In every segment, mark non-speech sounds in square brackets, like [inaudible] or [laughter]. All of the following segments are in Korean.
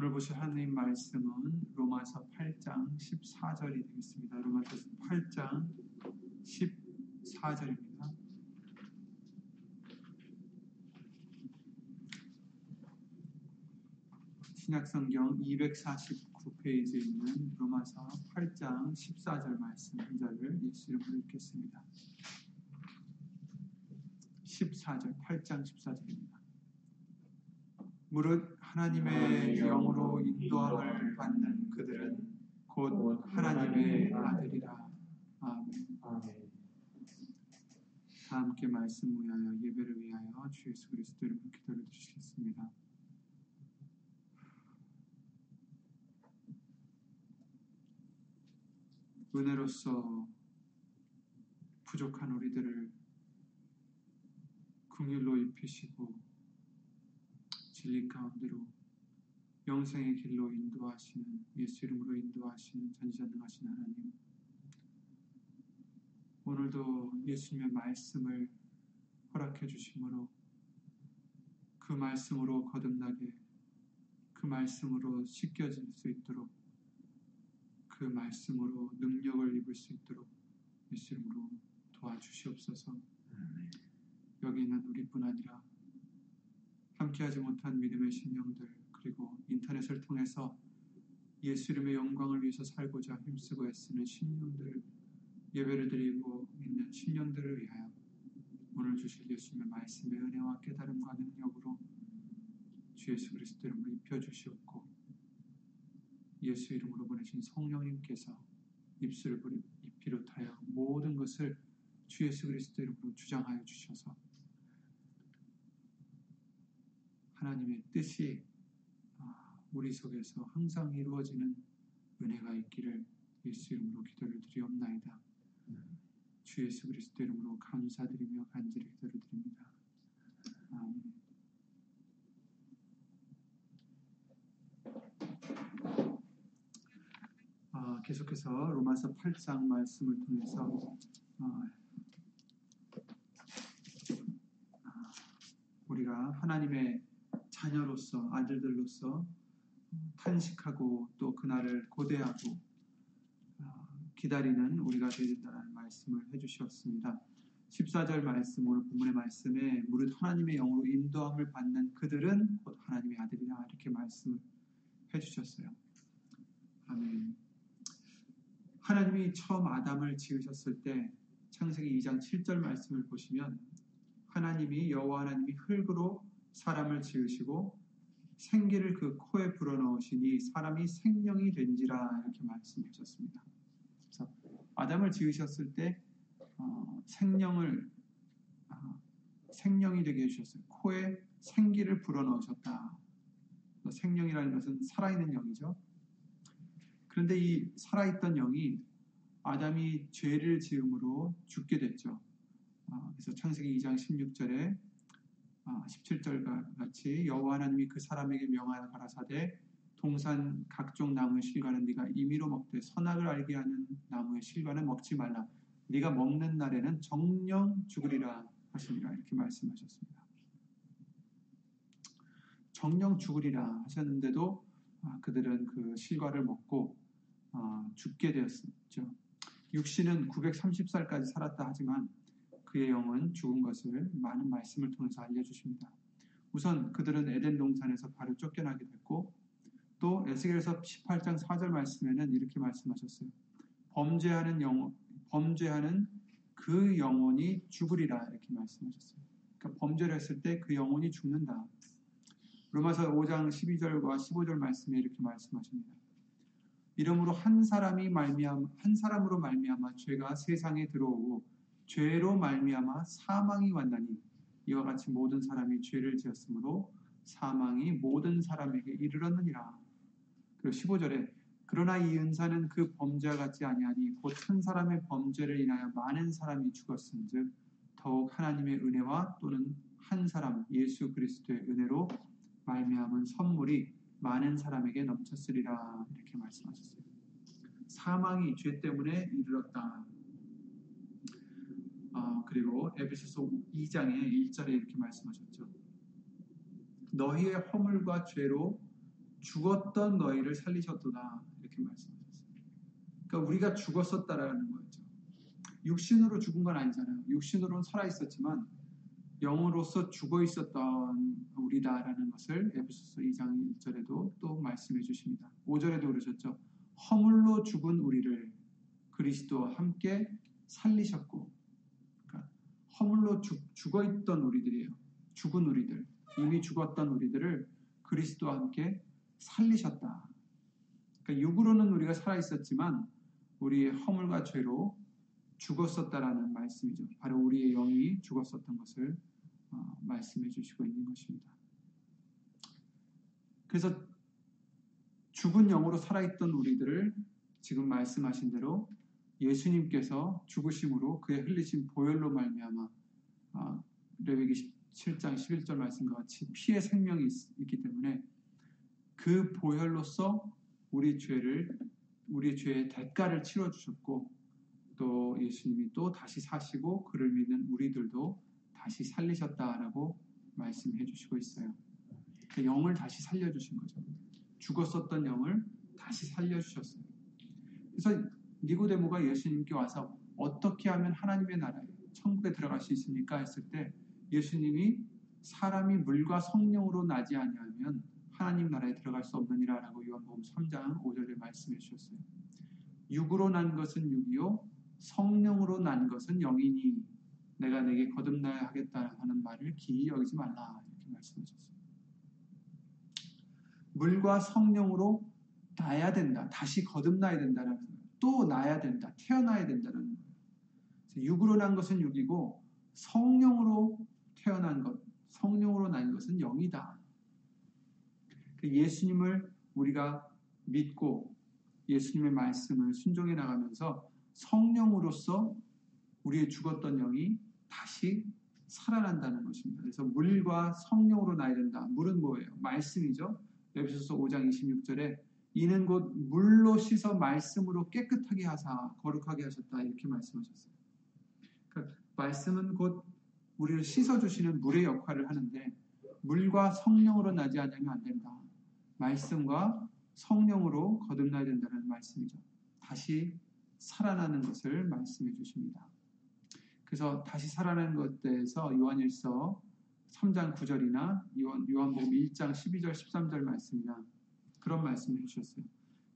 오늘 보실 하나님 말씀은 로마서 8장 14절이 되겠습니다. 로마서 8장 14절입니다. 신약성경 249페이지에 있는 로마서 8장 14절 말씀 한 절을 예수 이름으로 읽겠습니다. 14절, 8장 14절입니다. 무릇 하나님의 영으로 인도함을 받는 그들은 곧 하나님의 아들이라. 아멘. 다 함께 말씀 위하여 예배를 위하여 주 예수 그리스도 이름으로 기도를 드리겠습니다. 은혜로서 부족한 우리들을 긍휼로 입히시고 진리 가운데로 영생의 길로 인도하시는 예수 이름으로 인도하시는 전지전능하신 하나님 오늘도 예수님의 말씀을 허락해 주심으로 그 말씀으로 거듭나게 그 말씀으로 씻겨질 수 있도록 그 말씀으로 능력을 입을 수 있도록 예수 이름으로 도와주시옵소서. 여기 있는 우리뿐 아니라 함께하지 못한 믿음의 신령들 그리고 인터넷을 통해서 예수 이름의 영광을 위해서 살고자 힘쓰고 애쓰는 신령들 예배를 드리고 있는 신령들을 위하여 오늘 주실 예수님의 말씀의 은혜와 깨달음과 능력으로 주 예수 그리스도 이름으로 입혀주시옵고 예수 이름으로 보내신 성령님께서 입술을 비롯하여 모든 것을 주 예수 그리스도 이름으로 주장하여 주셔서 하나님의 뜻이 우리 속에서 항상 이루어지는 은혜가 있기를 예수 이름으로 기도를 드리옵나이다. 주 예수 그리스도 이름으로 감사드리며 간절히 기도를 드립니다. 아멘. 아, 계속해서 로마서 8장 말씀을 통해서 아, 우리가 하나님의 자녀로서 아들들로서 탄식하고 또 그날을 고대하고 기다리는 우리가 되겠다는 말씀을 해주셨습니다. 14절 말씀 오늘 본문의 말씀에 무릇 하나님의 영으로 인도함을 받는 그들은 곧 하나님의 아들이라 이렇게 말씀을 해주셨어요. 아멘. 하나님이 처음 아담을 지으셨을 때 창세기 2장 7절 말씀을 보시면 하나님이 여호와 하나님이 흙으로 사람을 지으시고 생기를 그 코에 불어넣으시니 사람이 생명이 된지라 이렇게 말씀하셨습니다. 그래서 아담을 지으셨을 때 어, 생명을 어, 생명이 되게 해주셨어요. 코에 생기를 불어넣으셨다. 생명이라는 것은 살아있는 영이죠. 그런데 이 살아있던 영이 아담이 죄를 지음으로 죽게 됐죠. 어, 그래서 창세기 2장 16절에 17절과 같이 여호와 하나님이 그 사람에게 명하여 가라사대 동산 각종 나무의 실과는 네가 임의로 먹되 선악을 알게 하는 나무의 실과는 먹지 말라. 네가 먹는 날에는 정령 죽으리라 하시니라 이렇게 말씀하셨습니다. 정령 죽으리라 하셨는데도 그들은 그 실과를 먹고 죽게 되었죠. 육신은 930살까지 살았다 하지만 그의 영은 죽은 것을 많은 말씀을 통해서 알려주십니다. 우선 그들은 에덴 동산에서 바로 쫓겨나게 됐고 또 에스겔서 18장 4절 말씀에는 이렇게 말씀하셨어요. 범죄하는 영 범죄하는 그 영혼이 죽으리라 이렇게 말씀하셨어요. 그러니까 범죄를 했을 때 그 영혼이 죽는다. 로마서 5장 12절과 15절 말씀에 이렇게 말씀하십니다. 이러므로 한 사람이 말미암 한 사람으로 말미암아 죄가 세상에 들어오고 죄로 말미암아 사망이 왔나니 이와 같이 모든 사람이 죄를 지었으므로 사망이 모든 사람에게 이르렀느니라. 그리고 15절에 그러나 이 은사는 그 범죄와 같지 아니하니 곧 한 사람의 범죄를 인하여 많은 사람이 죽었은즉 더욱 하나님의 은혜와 또는 한 사람 예수 그리스도의 은혜로 말미암은 선물이 많은 사람에게 넘쳤으리라 이렇게 말씀하셨어요. 사망이 죄 때문에 이르렀다. 어, 그리고 에베소서 2장의 1절에 이렇게 말씀하셨죠. 너희의 허물과 죄로 죽었던 너희를 살리셨도다 이렇게 말씀하셨어요. 그러니까 우리가 죽었었다라는 거죠. 육신으로 죽은 건 아니잖아요. 육신으로는 살아 있었지만 영으로서 죽어 있었던 우리다라는 것을 에베소서 2장 1절에도 또 말씀해 주십니다. 5절에도 그러셨죠. 허물로 죽은 우리를 그리스도와 함께 살리셨고 허물로 죽, 죽어 있던 우리들이에요. 죽은 우리들, 이미 죽었던 우리들을 그리스도와 함께 살리셨다. 그러니까 육으로는 우리가 살아 있었지만 우리의 허물과 죄로 죽었었다라는 말씀이죠. 바로 우리의 영이 죽었었던 것을 어, 말씀해 주시고 있는 것입니다. 그래서 죽은 영으로 살아있던 우리들을 지금 말씀하신 대로 예수님께서 죽으심으로 그의 흘리신 보혈로 말미암아 어, 레위기 7장 11절 말씀과 같이 피의 생명이 있, 기 때문에 그 보혈로서 우리 죄를 우리 죄의 대가를 치러 주셨고 또 예수님이 또 다시 사시고 그를 믿는 우리들도 다시 살리셨다라고 말씀해 주시고 있어요. 그 영을 다시 살려 주신 거죠. 죽었었던 영을 다시 살려 주셨어요. 그래서 니고데모가 예수님께 와서 어떻게 하면 하나님의 나라에 천국에 들어갈 수 있습니까? 했을 때 예수님이 사람이 물과 성령으로 나지 아니하면 하나님 나라에 들어갈 수 없느니라라고 요한복음 3장 5절에 말씀해 주셨어요. 육으로 난 것은 육이요 성령으로 난 것은 영이니 내가 내게 거듭나야 하겠다 하는 말을 기이 여기지 말라 이렇게 말씀하셨어요. 물과 성령으로 나야 된다. 다시 거듭나야 거예요. 또 나야 된다. 태어나야 된다는 거예요. 육으로 난 것은 육이고 성령으로 태어난 것, 성령으로 난 것은 영이다. 그 예수님을 우리가 믿고 예수님의 말씀을 순종해 나가면서 성령으로서 우리의 죽었던 영이 다시 살아난다는 것입니다. 그래서 물과 성령으로 나야 된다. 물은 뭐예요? 말씀이죠. 에베소서 5장 26절에 이는 곧 물로 씻어 말씀으로 깨끗하게 하사 거룩하게 하셨다 이렇게 말씀하셨어요. 그러니까 말씀은 곧 우리를 씻어 주시는 물의 역할을 하는데 물과 성령으로 나지 않으면 안 된다. 말씀과 성령으로 거듭나야 된다는 말씀이죠. 다시 살아나는 것을 말씀해 주십니다. 그래서 다시 살아나는 것에 대해서 요한일서 3장 9절이나 요한, 요한복음 1장 12절 13절 말씀이나 그런 말씀을 해주셨어요.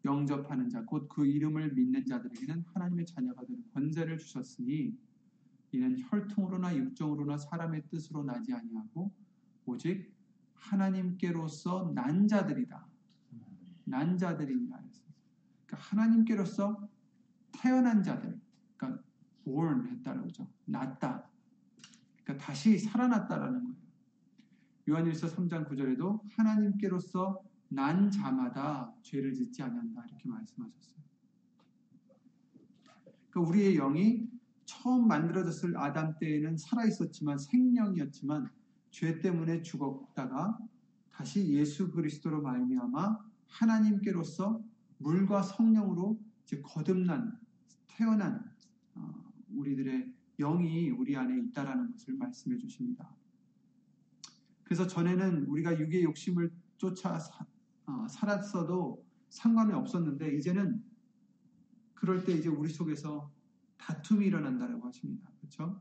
영접하는 자, 곧 그 이름을 믿는 자들에게는 하나님의 자녀가 되는 권세를 주셨으니 이는 혈통으로나 육정으로나 사람의 뜻으로 나지 아니하고 오직 하나님께로서 난 자들이다. 난 자들이니라. 그러니까 하나님께로서 태어난 자들, 그러니까 born 했다는 거죠. 났다. 그러니까 다시 살아났다라는 거예요. 요한일서 3장 9절에도 하나님께로서 난 자마다 죄를 짓지 않는다 이렇게 말씀하셨어요. 그러니까 우리의 영이 처음 만들어졌을 아담 때에는 살아 있었지만 생명이었지만 죄 때문에 죽었다가 다시 예수 그리스도로 말미암아 하나님께로서 물과 성령으로 이제 거듭난 태어난 어, 우리들의 영이 우리 안에 있다라는 것을 말씀해 주십니다. 그래서 전에는 우리가 육의 욕심을 쫓아 사, 어, 살았어도 상관이 없었는데 이제는 그럴 때 이제 우리 속에서 다툼이 일어난다라고 하십니다. 그렇죠?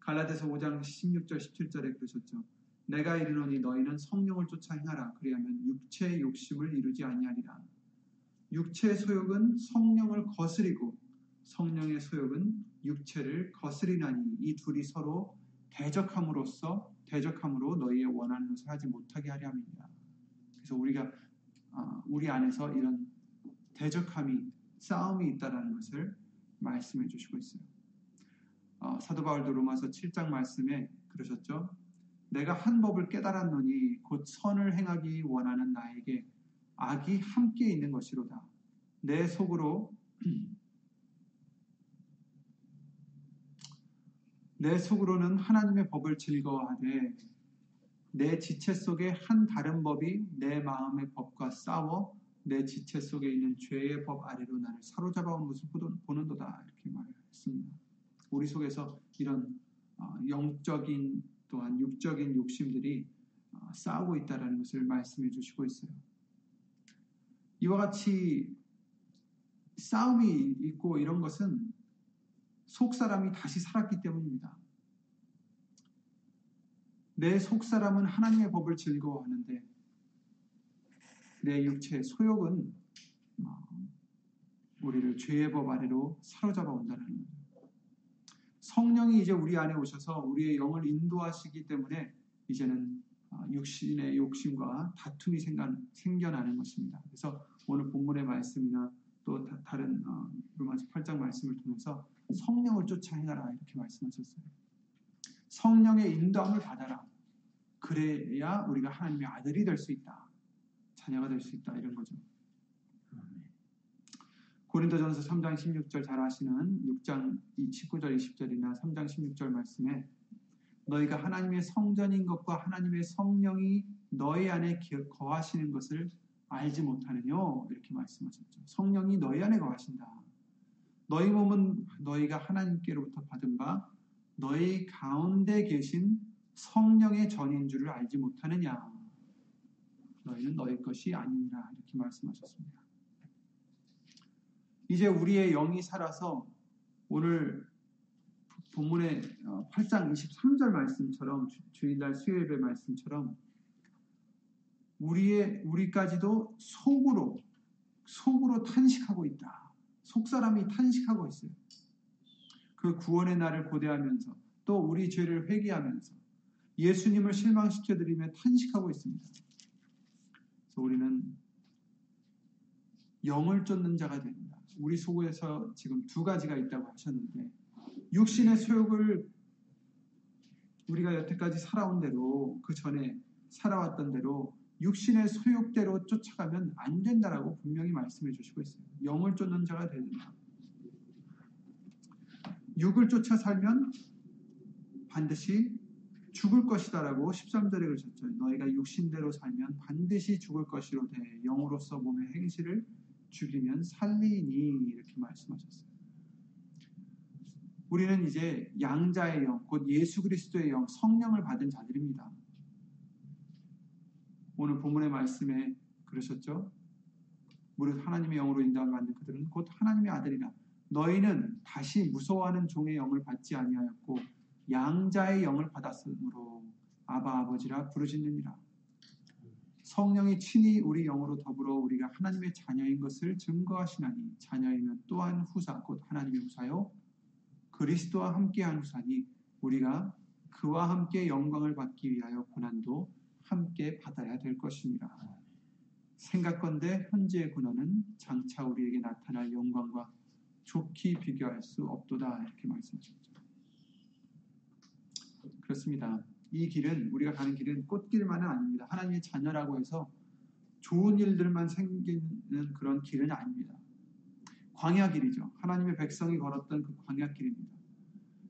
갈라디아서 5장 16절 17절에 그러셨죠. 내가 이르노니 너희는 성령을 쫓아 행하라 그리하면 육체의 욕심을 이루지 아니하리라. 육체의 소욕은 성령을 거스리고 성령의 소욕은 육체를 거스리나니 이 둘이 서로 대적함으로써 대적함으로 너희의 원하는 것을 하지 못하게 하려 함이니라. 그래서 우리가 어, 우리 안에서 이런 대적함이 싸움이 있다라는 것을 말씀해 주시고 있어요. 어, 사도 바울도 로마서 7장 말씀에 그러셨죠. 내가 한 법을 깨달았노니 곧 선을 행하기 원하는 나에게 악이 함께 있는 것이로다. 내 속으로 [clears throat] 내 속으로는 하나님의 법을 즐거워하되 내 지체 속에 한 다른 법이 내 마음의 법과 싸워 내 지체 속에 있는 죄의 법 아래로 나를 사로잡아 온 것을 보는도다 이렇게 말했습니다. 우리 속에서 이런 어, 영적인 또한 육적인 욕심들이 어, 싸우고 있다라는 것을 말씀해 주시고 있어요. 이와 같이 싸움이 있고 이런 것은 속 사람이 다시 살았기 때문입니다. 내 속 사람은 하나님의 법을 즐거워하는데 내 육체의 소욕은 어, 우리를 죄의 법 아래로 사로잡아 온다는 거죠. 성령이 이제 우리 안에 오셔서 우리의 영을 인도하시기 때문에 이제는 어, 육신의 욕심과 다툼이 생겨나는 것입니다. 그래서 오늘 본문의 말씀이나 또 다른 어, 로마서 8장 말씀을 통해서 성령을 쫓아 행하라 이렇게 말씀하셨어요. 성령의 인도함을 받아라. 그래야 우리가 하나님의 아들이 될 수 있다. 자녀가 될 수 있다. 이런 거죠. 고린도전서 3장 16절 잘 아시는 6장 19절 20절이나 3장 16절 말씀에 너희가 하나님의 성전인 것과 하나님의 성령이 너희 안에 거하시는 것을 알지 못하느냐 이렇게 말씀하셨죠. 성령이 너희 안에 거하신다. 너희 몸은 너희가 하나님께로부터 받은 바 너희 가운데 계신 성령의 전인 줄을 알지 못하느냐. 너희는 너희 것이 아니니라 이렇게 말씀하셨습니다. 이제 우리의 영이 살아서 오늘 본문의 8장 어, 23절 말씀처럼 주일날 수요일의 말씀처럼 우리의 우리까지도 속으로 속으로 탄식하고 있다. 속 사람이 탄식하고 있어요. 그 구원의 날을 고대하면서 또 우리 죄를 회개하면서 예수님을 실망시켜 드리며 탄식하고 있습니다. 그래서 우리는 영을 쫓는 자가 됩니다. 우리 속에서 지금 두 가지가 있다고 하셨는데 육신의 소욕을 우리가 여태까지 살아온 대로 그 전에 살아왔던 대로 육신의 소욕대로 쫓아가면 안 된다라고 분명히 말씀해 주시고 있어요. 영을 쫓는 자가 된다. 육을 쫓아 살면 반드시 죽을 것이다라고 13절에 그러셨죠. 너희가 육신대로 살면 반드시 죽을 것이로되 영으로서 몸의 행실을 죽이면 살리니 이렇게 말씀하셨어요. 우리는 이제 양자의 영, 곧 예수 그리스도의 영, 성령을 받은 자들입니다. 오늘 본문의 말씀에 그러셨죠. 무릇 하나님의 영으로 인도함을 받는 그들은 곧 하나님의 아들이라. 너희는 다시 무서워하는 종의 영을 받지 아니하였고 양자의 영을 받았으므로 아바 아버지라 부르짖느니라. 성령이 친히 우리 영으로 더불어 우리가 하나님의 자녀인 것을 증거하시나니 자녀이면 또한 후사 곧 하나님의 후사요 그리스도와 함께한 후사니 우리가 그와 함께 영광을 받기 위하여 고난도 함께 받아야 될 것입니다. 생각건대 현재의 고난은 장차 우리에게 나타날 영광과 좋게 비교할 수 없도다 이렇게 말씀하셨죠. 그렇습니다. 이 길은 우리가 가는 길은 꽃길만은 아닙니다. 하나님의 자녀라고 해서 좋은 일들만 생기는 그런 길은 아닙니다. 광야 길이죠. 하나님의 백성이 걸었던 그 광야 길입니다.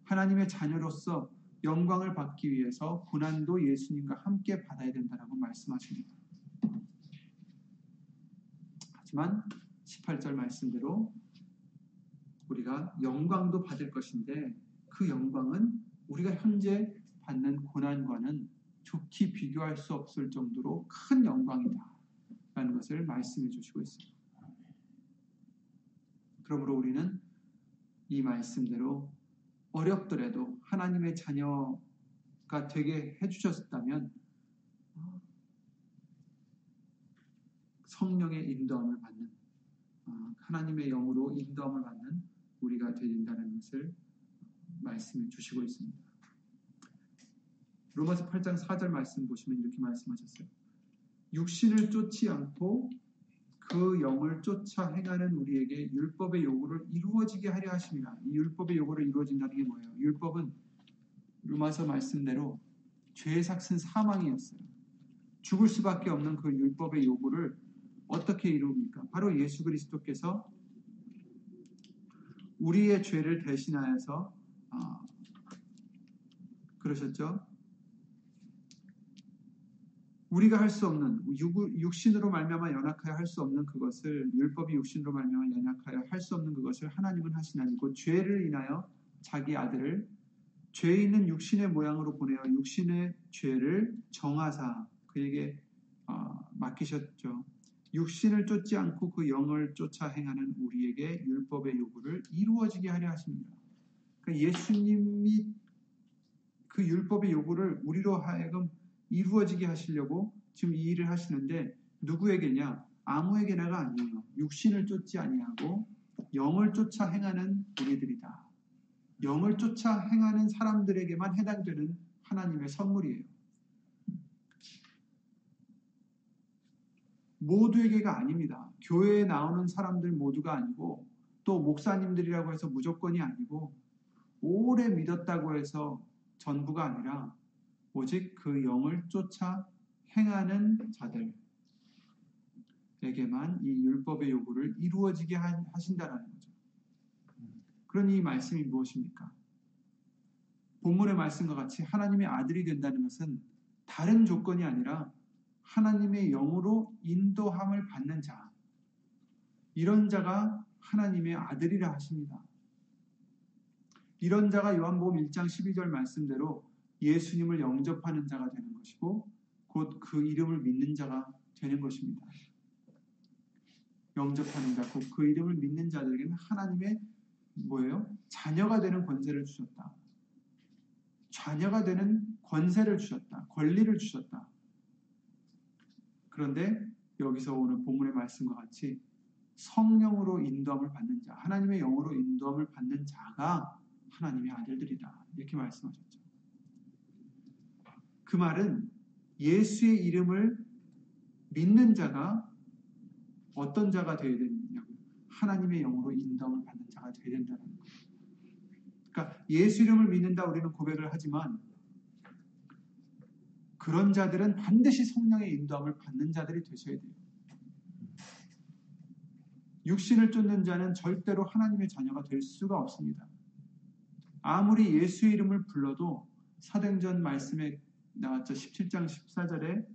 하나님의 자녀로서 영광을 받기 위해서 고난도 예수님과 함께 받아야 된다라고 말씀하십니다. 하지만 18절 말씀대로 우리가 영광도 받을 것인데 그 영광은 우리가 현재 받는 고난과는 좋게 비교할 수 없을 정도로 큰 영광이다. 라는 것을 말씀해 주시고 있습니다. 그러므로 우리는 이 말씀대로 어렵더라도 하나님의 자녀가 되게 해주셨다면 성령의 인도함을 받는 어, 하나님의 영으로 인도함을 받는 우리가 되린다는 것을 말씀해 주시고 있습니다. 로마서 8장 4절 말씀 보시면 이렇게 말씀하셨어요. 육신을 쫓지 않고 그 영을 쫓아 행하는 우리에게 율법의 요구를 이루어지게 하려 하십니다. 이 율법의 요구를 이루어진다는 게 뭐예요? 율법은 로마서 말씀대로 죄의 삭은 사망이었어요. 죽을 수밖에 없는 그 율법의 요구를 어떻게 이루입니까? 바로 예수 그리스도께서 우리의 죄를 대신하여서 어, 그러셨죠. 우리가 할 수 없는 육신으로 말미암아 연약하여 할 수 없는 그것을 율법이 육신으로 말미암아 연약하여 할 수 없는 그것을 하나님은 하시나니 곧 죄를 인하여 자기 아들을 죄 있는 육신의 모양으로 보내어 육신의 죄를 정하사 그에게 어, 맡기셨죠. 육신을 쫓지 않고 그 영을 쫓아 행하는 우리에게 율법의 요구를 이루어지게 하려 하십니다. 그러니까 예수님이 그 율법의 요구를 우리로 하여금 이루어지게 하시려고 지금 이 일을 하시는데 누구에게냐? 아무에게나가 아니에요. 육신을 쫓지 아니하고 영을 쫓아 행하는 우리들이다. 영을 쫓아 행하는 사람들에게만 해당되는 하나님의 선물이에요. 모두에게가 아닙니다. 교회에 나오는 사람들 모두가 아니고 또 목사님들이라고 해서 무조건이 아니고 오래 믿었다고 해서 전부가 아니라 오직 그 영을 쫓아 행하는 자들에게만 이 율법의 요구를 이루어지게 하신다라는 거죠. 그런 이 말씀이 무엇입니까? 본문의 말씀과 같이 하나님의 아들이 된다는 것은 다른 조건이 아니라 하나님의 영으로 인도함을 받는 자. 이런 자가 하나님의 아들이라 하십니다. 이런 자가 요한복음 1장 12절 말씀대로 예수님을 영접하는 자가 되는 것이고 곧 그 이름을 믿는 자가 되는 것입니다. 영접하는 자, 곧 그 이름을 믿는 자들에게는 하나님의 뭐예요? 자녀가 되는 권세를 주셨다. 자녀가 되는 권세를 주셨다. 권리를 주셨다. 그런데 여기서 오늘 본문의 말씀과 같이 성령으로 인도함을 받는 자, 하나님의 영으로 인도함을 받는 자가 하나님의 아들들이다. 이렇게 말씀하셨죠. 그 말은 예수의 이름을 믿는 자가 어떤 자가 되어야 되느냐고 하나님의 영으로 인도함을 받는 자가 되어야 된다는 거예요. 그러니까 예수 이름을 믿는다 우리는 고백을 하지만 그런 자들은 반드시 성령의 인도함을 받는 자들이 되셔야 돼요. 육신을 쫓는 자는 절대로 하나님의 자녀가 될 수가 없습니다. 아무리 예수 이름을 불러도 사도행전 말씀에 나왔죠. 17장 14절에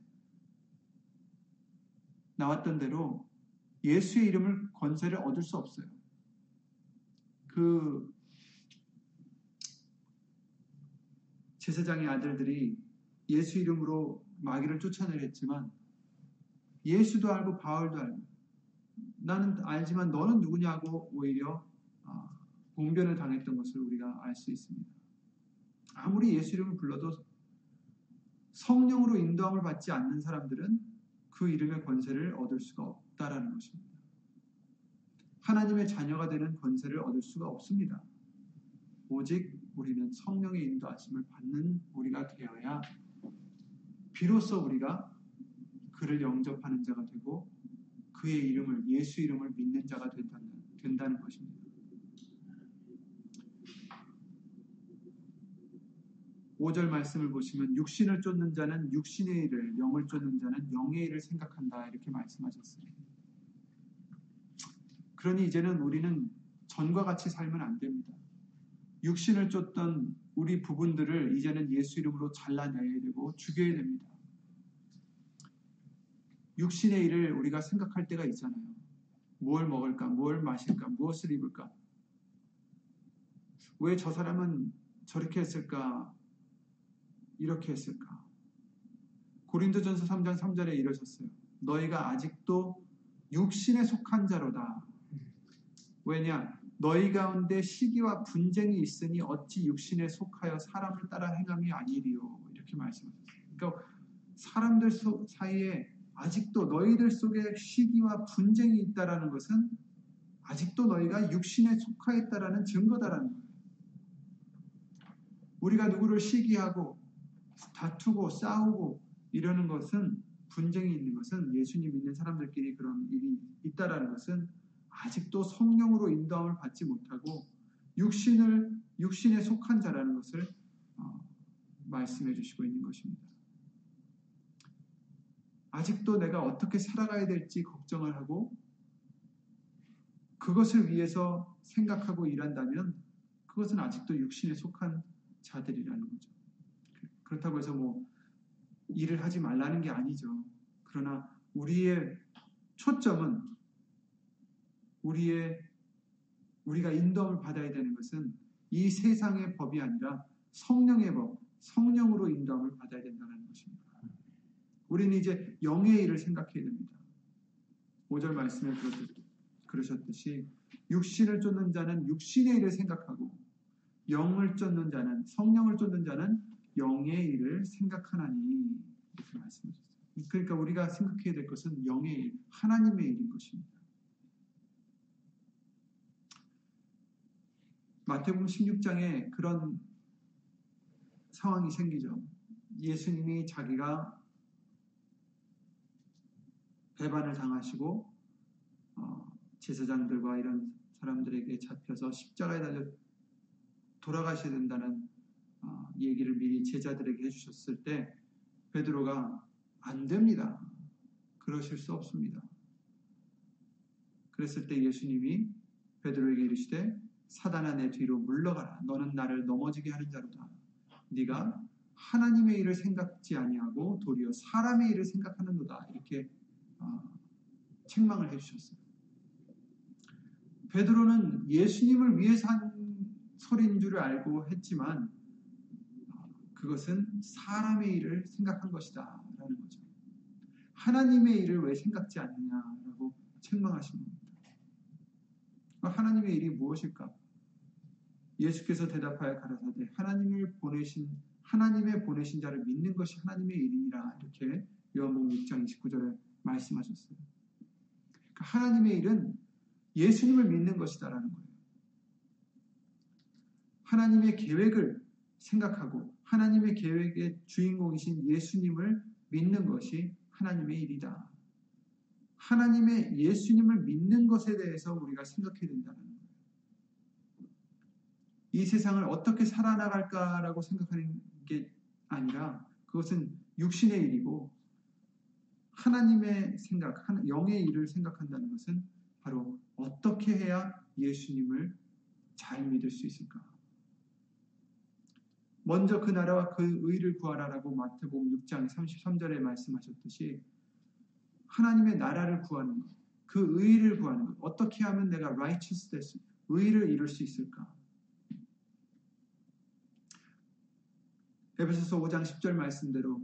나왔던 대로 예수의 이름을 권세를 얻을 수 없어요. 그 제사장의 아들들이 예수 이름으로 마귀를 쫓아내렸지만 예수도 알고 바울도 알고 나는 알지만 너는 누구냐고 오히려 공변을 당했던 것을 우리가 알 수 있습니다. 아무리 예수 이름을 불러도 성령으로 인도함을 받지 않는 사람들은 그 이름의 권세를 얻을 수가 없다라는 것입니다. 하나님의 자녀가 되는 권세를 얻을 수가 없습니다. 오직 우리는 성령의 인도하심을 받는 우리가 되어야 비로소 우리가 그를 영접하는 자가 되고 그의 이름을 예수 이름을 믿는 자가 된다는, 된다는 것입니다. 오절 말씀을 보시면 육신을 쫓는 자는 육신의 일을, 영을 쫓는 자는 영의 일을 생각한다 이렇게 말씀하셨어요. 그러니 이제는 우리는 전과 같이 살면 안 됩니다. 육신을 쫓던 우리 부분들을 이제는 예수 이름으로 잘라내야 되고 죽여야 됩니다. 육신의 일을 우리가 생각할 때가 있잖아요. 뭘 먹을까, 뭘 마실까, 무엇을 입을까. 왜 저 사람은 저렇게 했을까, 이렇게 했을까. 고린도전서 3장 3절에 이러셨어요. 너희가 아직도 육신에 속한 자로다. 왜냐? 너희 가운데 시기와 분쟁이 있으니 어찌 육신에 속하여 사람을 따라 행함이 아니리요. 이렇게 말씀하셨어요. 그러니까 사람들 사이에 아직도 너희들 속에 시기와 분쟁이 있다라는 것은 아직도 너희가 육신에 속하였다라는 증거다라는 거예요. 우리가 누구를 시기하고 다투고 싸우고 이러는 것은 분쟁이 있는 것은 예수님 믿는 사람들끼리 그런 일이 있다라는 것은 아직도 성령으로 인도함을 받지 못하고 육신을 육신에 속한 자라는 것을 어, 말씀해 주시고 있는 것입니다. 아직도 내가 어떻게 살아가야 될지 걱정을 하고 그것을 위해서 생각하고 일한다면 그것은 아직도 육신에 속한 자들이라는 거죠. 그렇다고 해서 뭐 일을 하지 말라는 게 아니죠. 그러나 우리의 초점은 우리의 우리가 인도함을 받아야 되는 것은 이 세상의 법이 아니라 성령의 법, 성령으로 인도함을 받아야 된다는 것입니다. 우리는 이제 영의 일을 생각해야 됩니다. 5절 말씀에 그러셨듯이 육신을 쫓는 자는 육신의 일을 생각하고 영을 쫓는 자는 성령을 쫓는 자는 영의 일을 생각하나니 이렇게 말씀하셨어요. 그러니까 우리가 생각해야 될 것은 영의 일, 하나님의 일인 것입니다. 마태복음 16장에 그런 상황이 생기죠. 예수님이 자기가 배반을 당하시고 어, 제사장들과 이런 사람들에게 잡혀서 십자가에 달려 돌아가셔야 된다는 어, 얘기를 미리 제자들에게 해주셨을 때 베드로가 안 됩니다. 그러실 수 없습니다. 그랬을 때 예수님이 베드로에게 이르시되 사단아 내 뒤로 물러가라. 너는 나를 넘어지게 하는 자로다. 네가 하나님의 일을 생각지 아니하고 도리어 사람의 일을 생각하는도다. 이렇게 어, 책망을 해주셨어요. 베드로는 예수님을 위해서 한 소리인 줄 알고 했지만 어, 그것은 사람의 일을 생각한 것이다 라는 거죠. 하나님의 일을 왜 생각지 않느냐라고 책망하신 겁니다. 하나님의 일이 무엇일까? 예수께서 대답하여 가라사대 하나님을 보내신 하나님의 보내신 자를 믿는 것이 하나님의 일이니라 이렇게 요한복음 6장 29절에 말씀하셨어요. 그러니까 하나님의 일은 예수님을 믿는 것이다라는 거예요. 하나님의 계획을 생각하고 하나님의 계획의 주인공이신 예수님을 믿는 것이 하나님의 일이다. 하나님의 예수님을 믿는 것에 대해서 우리가 생각해야 된다는 거예요. 이 세상을 어떻게 살아나갈까라고 생각하는 게 아니라 그것은 육신의 일이고 하나님의 생각, 영의 일을 생각한다는 것은 바로 어떻게 해야 예수님을 잘 믿을 수 있을까? 먼저 그 나라와 그 의를 구하라라고 마태복음 6장 33절에 말씀하셨듯이 하나님의 나라를 구하는 것, 그 의를 구하는 것, 어떻게 하면 내가 righteousness, 의를 이룰 수 있을까? 에베소서 5장 10절 말씀대로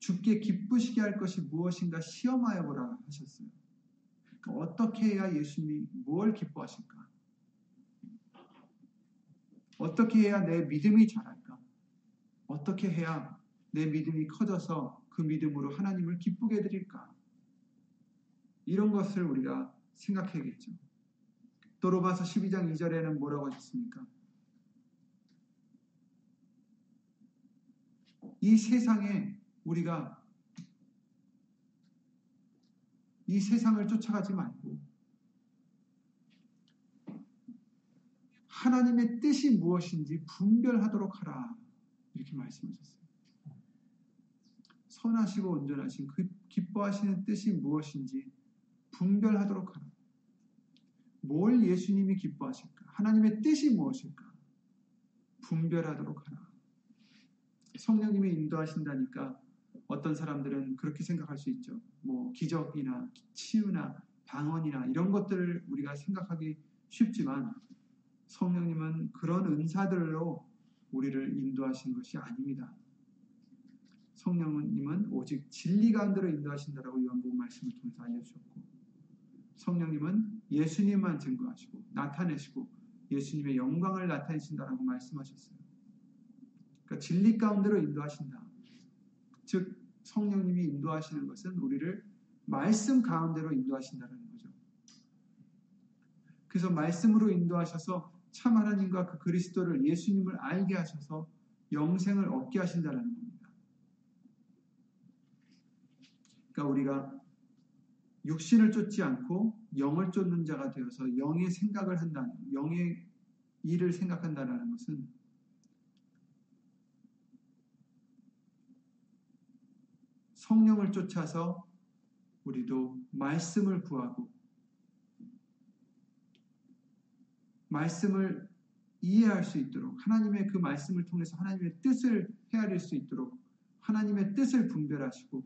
죽게 기쁘시게 할 것이 무엇인가 시험하여 보라 하셨어요. 그러니까 어떻게 해야 예수님이 뭘 기뻐하실까? 어떻게 해야 내 믿음이 자랄까? 어떻게 해야 내 믿음이 커져서 그 믿음으로 하나님을 기쁘게 해드릴까? 이런 것을 우리가 생각해야겠죠. 또 로마서 12장 2절에는 뭐라고 하셨습니까? 이 세상에 우리가 이 세상을 쫓아가지 말고 하나님의 뜻이 무엇인지 분별하도록 하라. 이렇게 말씀하셨어요. 선하시고 온전하신 그 기뻐하시는 뜻이 무엇인지 분별하도록 하라. 뭘 예수님이 기뻐하실까? 하나님의 뜻이 무엇일까? 분별하도록 하라. 성령님이 인도하신다니까 어떤 사람들은 그렇게 생각할 수 있죠. 뭐 기적이나 치유나 방언이나 이런 것들을 우리가 생각하기 쉽지만 성령님은 그런 은사들로 우리를 인도하신 것이 아닙니다. 성령님은 오직 진리 가운데로 인도하신다라고 요한복음 말씀을 통해서 알려주셨고 성령님은 예수님만 증거하시고 나타내시고 예수님의 영광을 나타내신다라고 말씀하셨어요. 그러니까 진리 가운데로 인도하신다. 즉 성령님이 인도하시는 것은 우리를 말씀 가운데로 인도하신다는 거죠. 그래서 말씀으로 인도하셔서 참 하나님과 그 그리스도를 예수님을 알게 하셔서 영생을 얻게 하신다는 겁니다. 그러니까 우리가 육신을 쫓지 않고 영을 쫓는 자가 되어서 영의 생각을 한다는 영의 일을 생각한다는 것은 성령을 쫓아서 우리도 말씀을 구하고 말씀을 이해할 수 있도록 하나님의 그 말씀을 통해서 하나님의 뜻을 헤아릴 수 있도록 하나님의 뜻을 분별하시고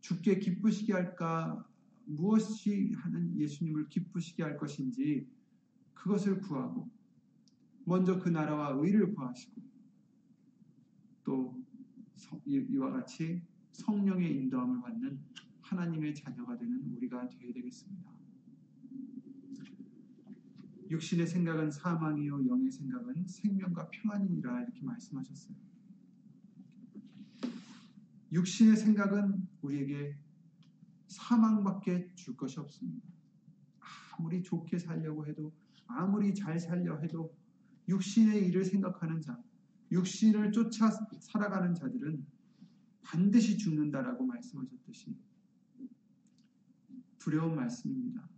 죽게 기쁘시게 할까 무엇이 하는 예수님을 기쁘시게 할 것인지 그것을 구하고 먼저 그 나라와 의를 구하시고 또 이와 같이 성령의 인도함을 받는 하나님의 자녀가 되는 우리가 되어야 되겠습니다. 육신의 생각은 사망이요 영의 생각은 생명과 평안이니라 이렇게 말씀하셨어요. 육신의 생각은 우리에게 사망밖에 줄 것이 없습니다. 아무리 좋게 살려고 해도 아무리 잘 살려 해도 육신의 일을 생각하는 자, 육신을 쫓아 살아가는 자들은 반드시 죽는다라고 말씀하셨듯이 두려운 말씀입니다.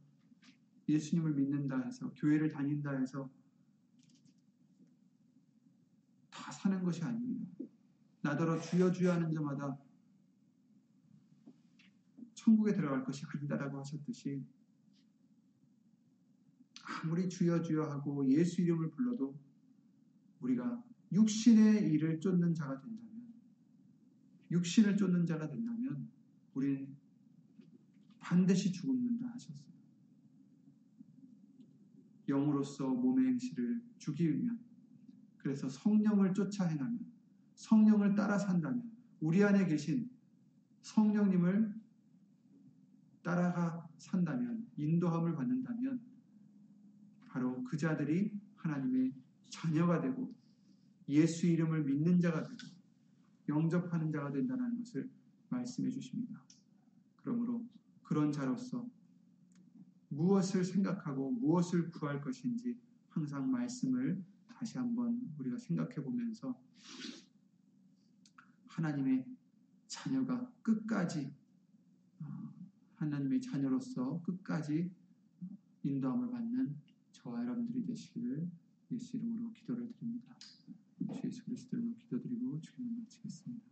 예수님을 믿는다 해서 교회를 다닌다 해서 다 사는 것이 아닙니다. 나더러 주여 주여 하는 자마다 천국에 들어갈 것이 아니다라고 하셨듯이 아무리 주여 주여 하고 예수 이름을 불러도 우리가 육신의 일을 쫓는 자가 된다면 육신을 쫓는 자가 된다면 우리는 반드시 죽는다 하셨어요. 영으로서 몸의 행실을 죽이면 그래서 성령을 쫓아 행하면 성령을 따라 산다면 우리 안에 계신 성령님을 따라가 산다면 인도함을 받는다면 바로 그 자들이 하나님의 자녀가 되고 예수 이름을 믿는 자가 되고 영접하는 자가 된다는 것을 말씀해 주십니다. 그러므로 그런 자로서 무엇을 생각하고 무엇을 구할 것인지 항상 말씀을 다시 한번 우리가 생각해 보면서 하나님의 자녀가 끝까지 어, 하나님의 자녀로서 끝까지 인도함을 받는 저와 여러분들이 되시기를 예수 이름으로 기도를 드립니다. 주 예수 그리스도 이름으로 기도드리고 주기를 마치겠습니다.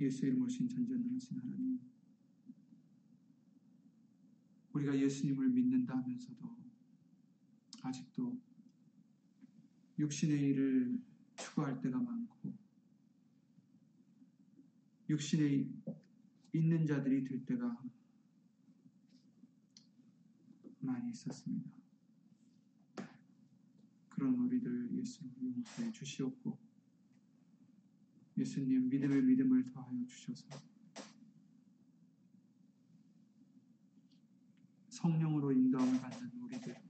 예수 이름으로 신 전전능하신 하나님 우리가 예수님을 믿는다 하면서도 아직도 육신의 일을 추구할 때가 많고 육신에 있는 자들이 될 때가 많이 있었습니다. 그런 우리들 예수님 용서해 주시옵고 예수님 믿음의 믿음을 더하여 주셔서 성령으로 인도함을 받는 우리들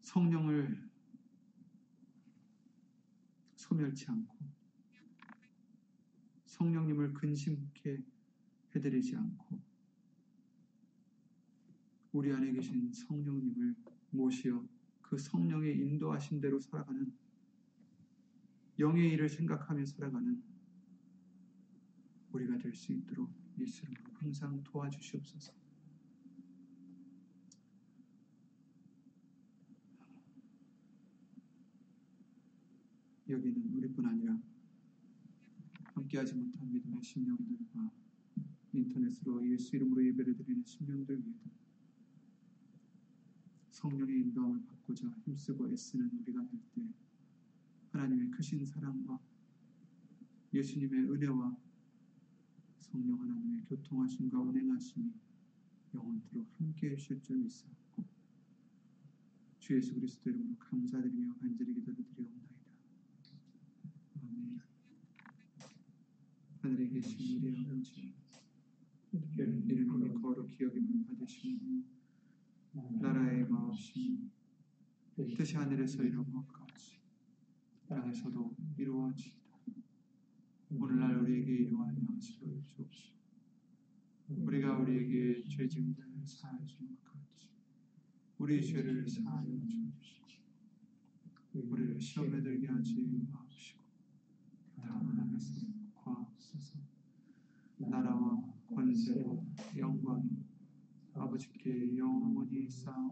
성령을 소멸치 않고 성령님을 근심케 해드리지 않고 우리 안에 계신 성령님을 모시어 그 성령의 인도하신 대로 살아가는 영의 일을 생각하며 살아가는 우리가 될 수 있도록 예수님 항상 도와주시옵소서. 여기는 우리뿐 아니라 함께하지 못한 믿음의 심령들과 인터넷으로 예수 이름으로 예배를 드리는 심령들 위에도 성령의 인도함을 받고자 힘쓰고 애쓰는 우리가 될 때 하나님의 크신 사랑과 예수님의 은혜와 성령 하나님의 교통하심과 운행하심이 영원토록 함께 해 주실 줄 믿사옵고 주 예수 그리스도 이름으로 감사드리며 간절히 기도를 드리옵나이다. 아멘 하늘에 계신 우리 아버지 이름이 거룩히 여김을 받으시며 나라의 마옵시며 뜻이 하늘에서 이룬 것 같이 땅에서도 이루어지이다. 오늘날 우리에게 이루어할 양식을 주옵시고 우리가 우리에게 죄 지은 자를 사하여 주는 것 같이 우리 죄를 사하여 주옵시고 우리를 시험에 들게 하지 마옵시고 다만 하면서 구하옵소서 나라와 권세와 영광이 아버지께 영원히 쌓아